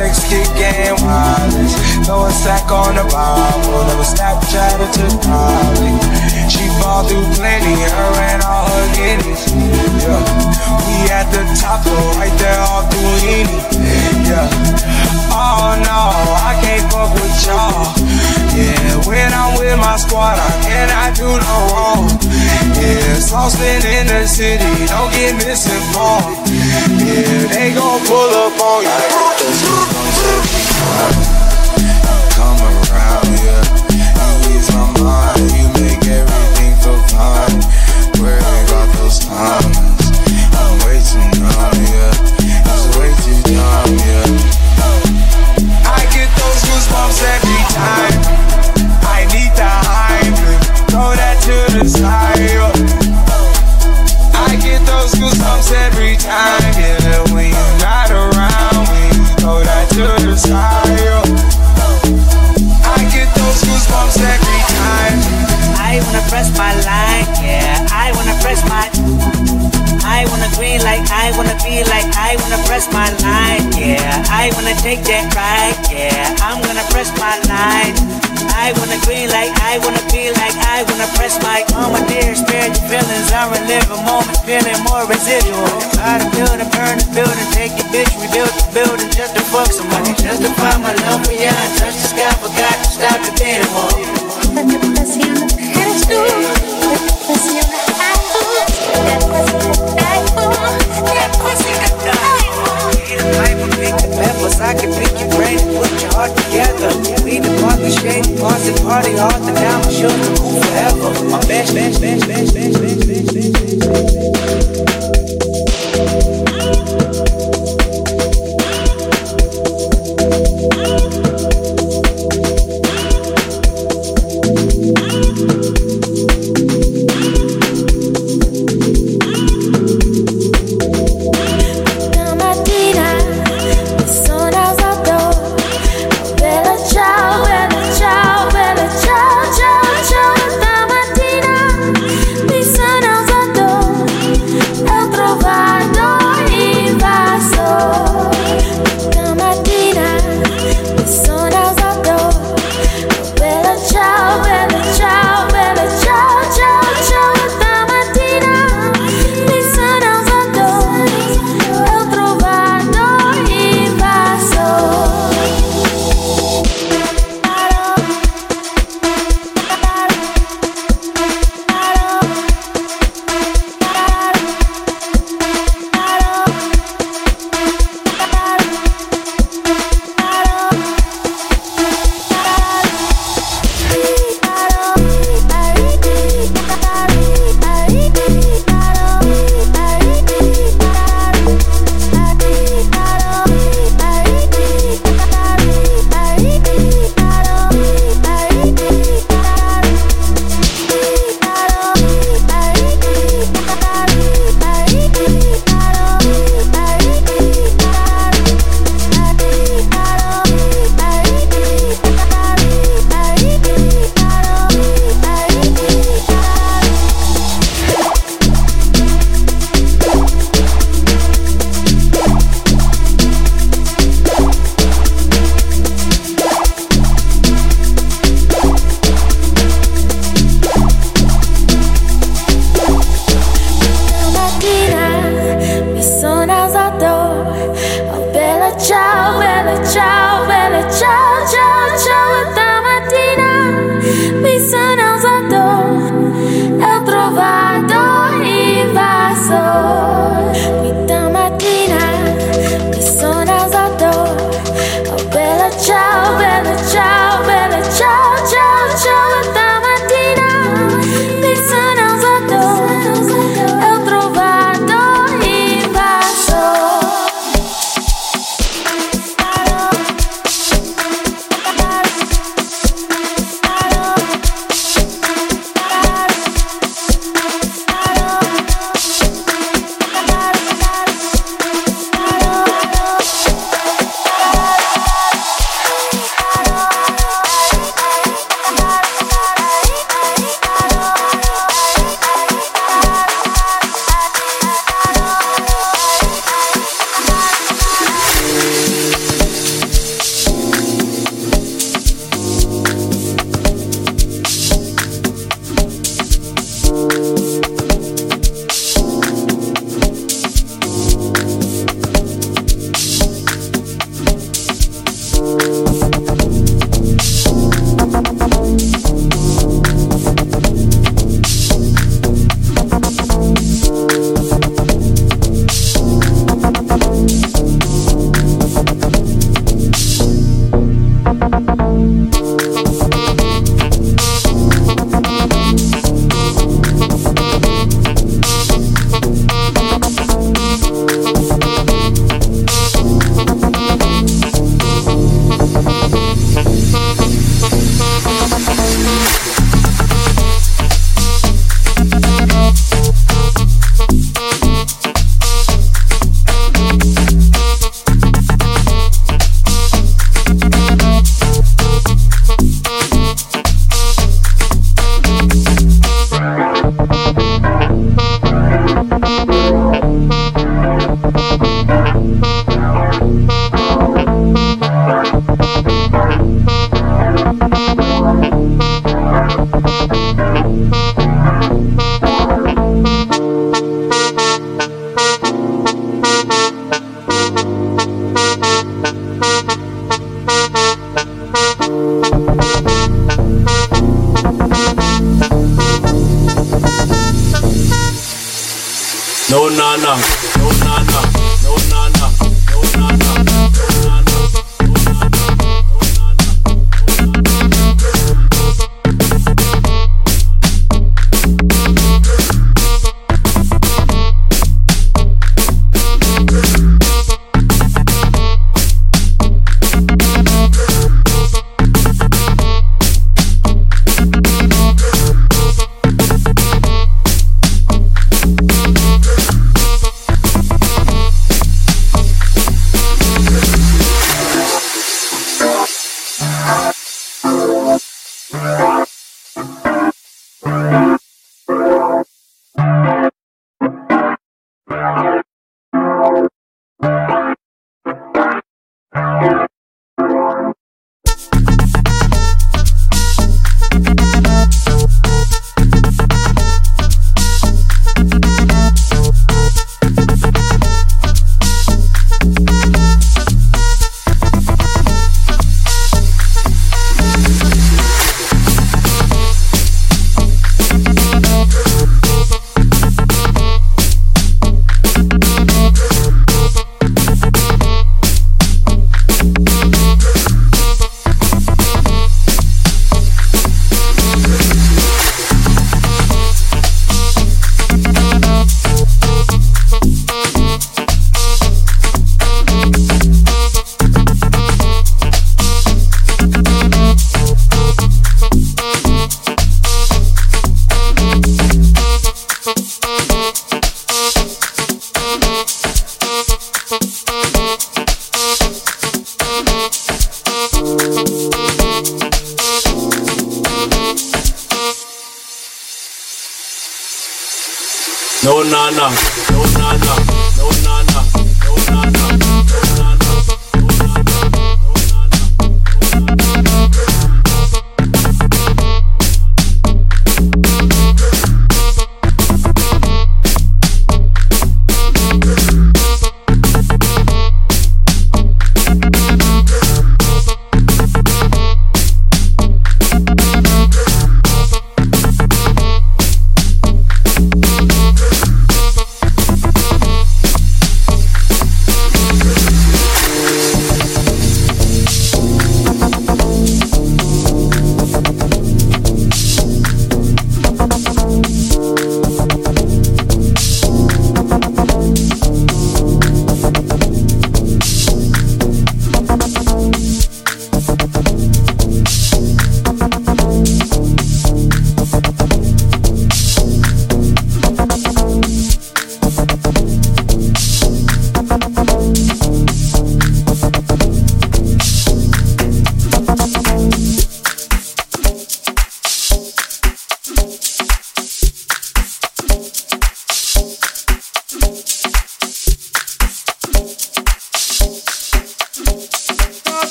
Sex, keep getting wireless. Throw a sack on the Bible, never Snapchat it to private. She fall through plenty, her and all her guineas. Yeah. We at the top, right there off Duini. Yeah. Oh no, I can't fuck with y'all. Yeah, when I'm with my squad, I cannot do no wrong. Yeah, saucepan in the city, don't get misinformed. Yeah, they gon' pull up on you. I got the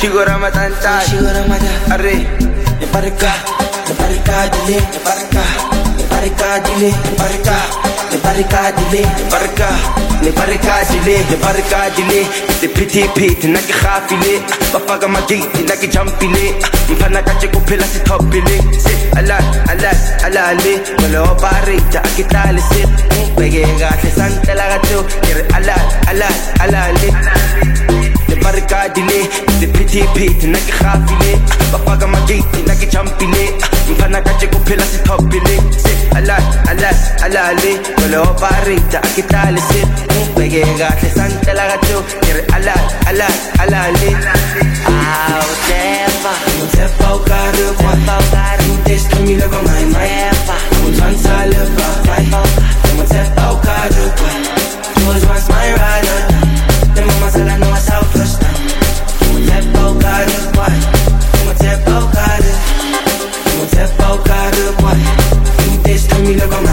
Sigo Ramadhan time. Sigo Ramadhan. Arre. Ne barka, ne barka dile, ne barka, ne barka dile, ne barka, ne barka dile, ne barka, ne barka dile, ne barka dile. Ite piti piti na ki khafile, bafaga magiti na ki jumpile. Mfana kache kuphela si topile. Si alat alat alale, ngolo barita akitale si. Bege kahle santela gato, kere alat alat alale. alale legadile sephithiphithi na ke gafile bafaka magate na ke champile mfana ka je kuphela sithopile alale. Goleoparita a ke tlale se. Ngweke kahle santlela ka teo ke re alale. Tell me look on my mind. Yeah, I'm a tough guy, I'm a tough guy, I'm a tough guy. me look around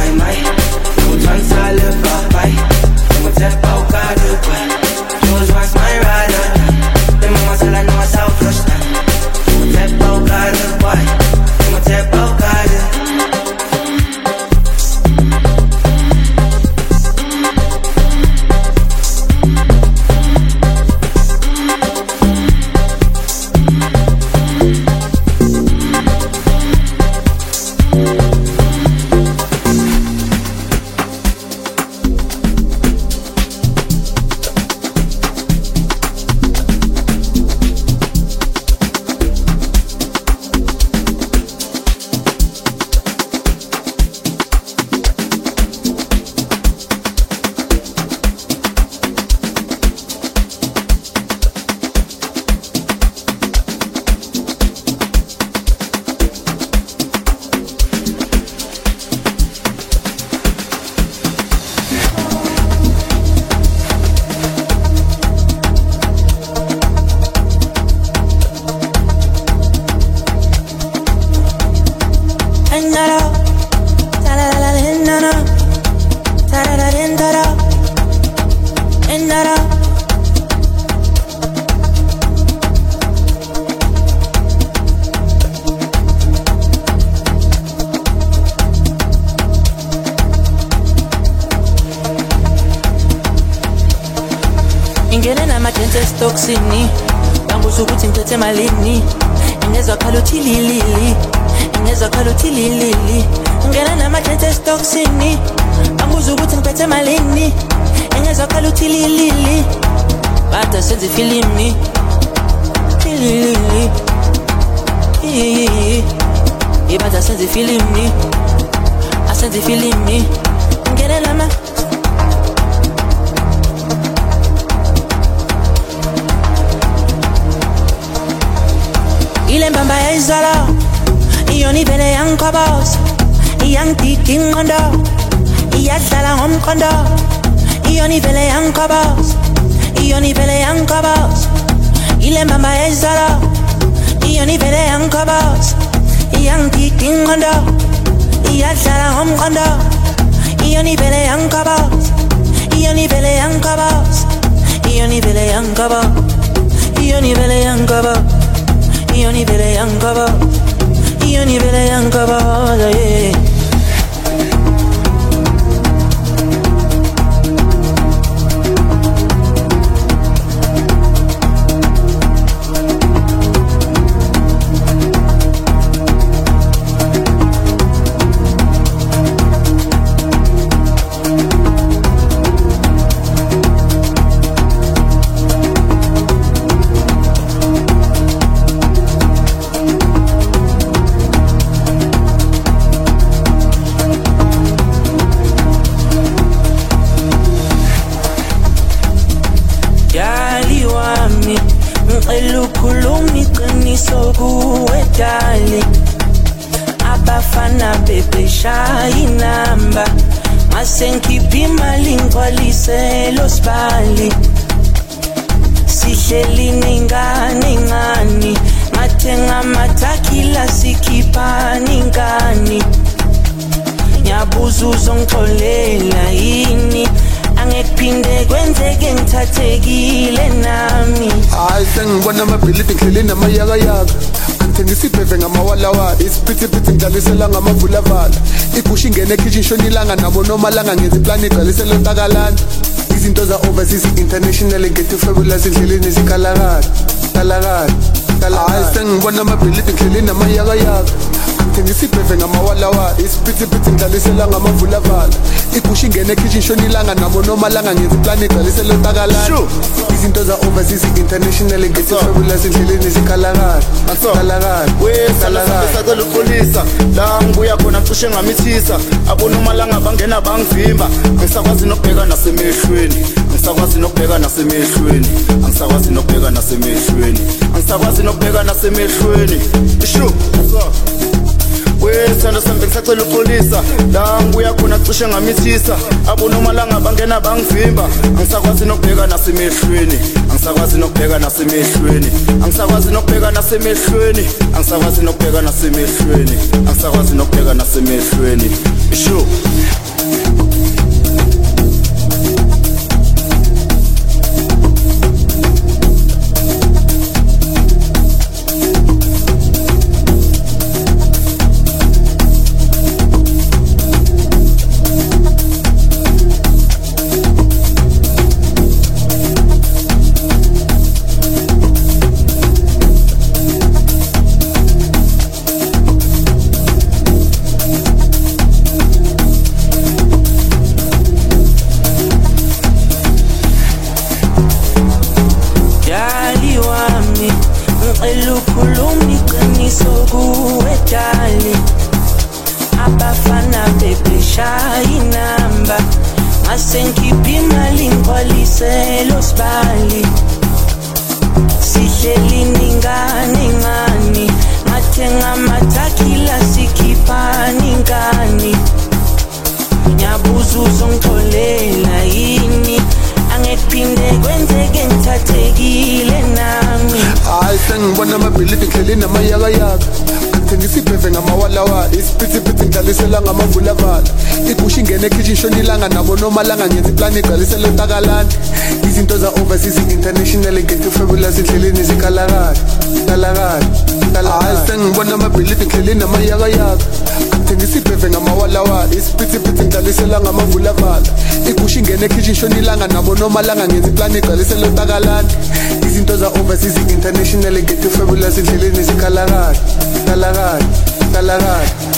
inqondo iyadlala ngomqondo iyona ivele yangigoboza iyona ivele yangigoboza iyona ivele yangigoboza iyona ivele yangigoboza iyona ivele yangigoboza iyona ivele yangigoboza yeah sengibona amabhilidi ngidlele namayakayaka angithengisa ibheve ngamawalawala isiphithiphithi ngidlalisela ngamavulavala. Igusha ingene ekhishi ishonilanga nabo nomalanga ngenza iplani igcwalisela entakalana izinto za-overseas international ngetifabulous endleleni zikalakala kalakala hayi sengibona amabhilidi ngidlele namayakayaka ngithengisa ibheve ngamawalawala isiphithiphithi ngidlalisela ngamavulavala igusha ingene ekhishi ishonilanga nabo nomalanga ngenza iplani igcwalisela entakalana izinto za-overseas international ngetifabulous endleleni zikalakala kalakala wesacela uxolisa la ngibuya khona cishe ngamithisa. Abonomalanga bangena bangivimba. Ngisakwazi nokubheka nasemehlweni. Ngisakwazi nokubheka nasemehlweni. Angisakwazi nokubheka nasemehlweni. Angisakwazi nokubheka nasemehlweni. Ishu wesithando sami bengisacela uxolisa la ngibuya khona cishe ngamithisa. Abonomalanga bangena bangivimba. Angisakwazi nokubheka nasemehlweni angisakwazi nokubheka nasemehlweni angisakwazi nokubheka nasemehlweni angisakwazi nokubheka nasemehlweni angisakwazi nokubheka nasemehlweni isho abafana bebeshaya inamba mase ngikhipha imali ngigcwaliselo sibali. Sihleli ningane ngani? Ngathenga amathakila sikhiphani ngani ngiyabuza uzongixolela yini? Angekuphinde kwenzeke ngithathekile nami. Hayi sengibona amabhilidi ngidlele namayakayaka angithengisa ibheve ngamawalawala isiphithiphithi ngidlalisela ngamavulavala igusha ingene ekhishi ishonilanga nabo nomalanga ngenza iplani igcwalisela entakalana izinto za-overseas international ngetifabulous endleleni zikalakala kalakala hayi sengibona amabhilidi ngidlele namayakayaka angithengisa ibheve ngamawalawala isiphithiphithi ngidlalisela ngamavulavala igusha ingene ekhishi ishonilanga nabo nomalanga ngenza iplani igcwalisela entakalana izinto za-overseas international ngetifabulous endleleni zikalakala kalakala kalakala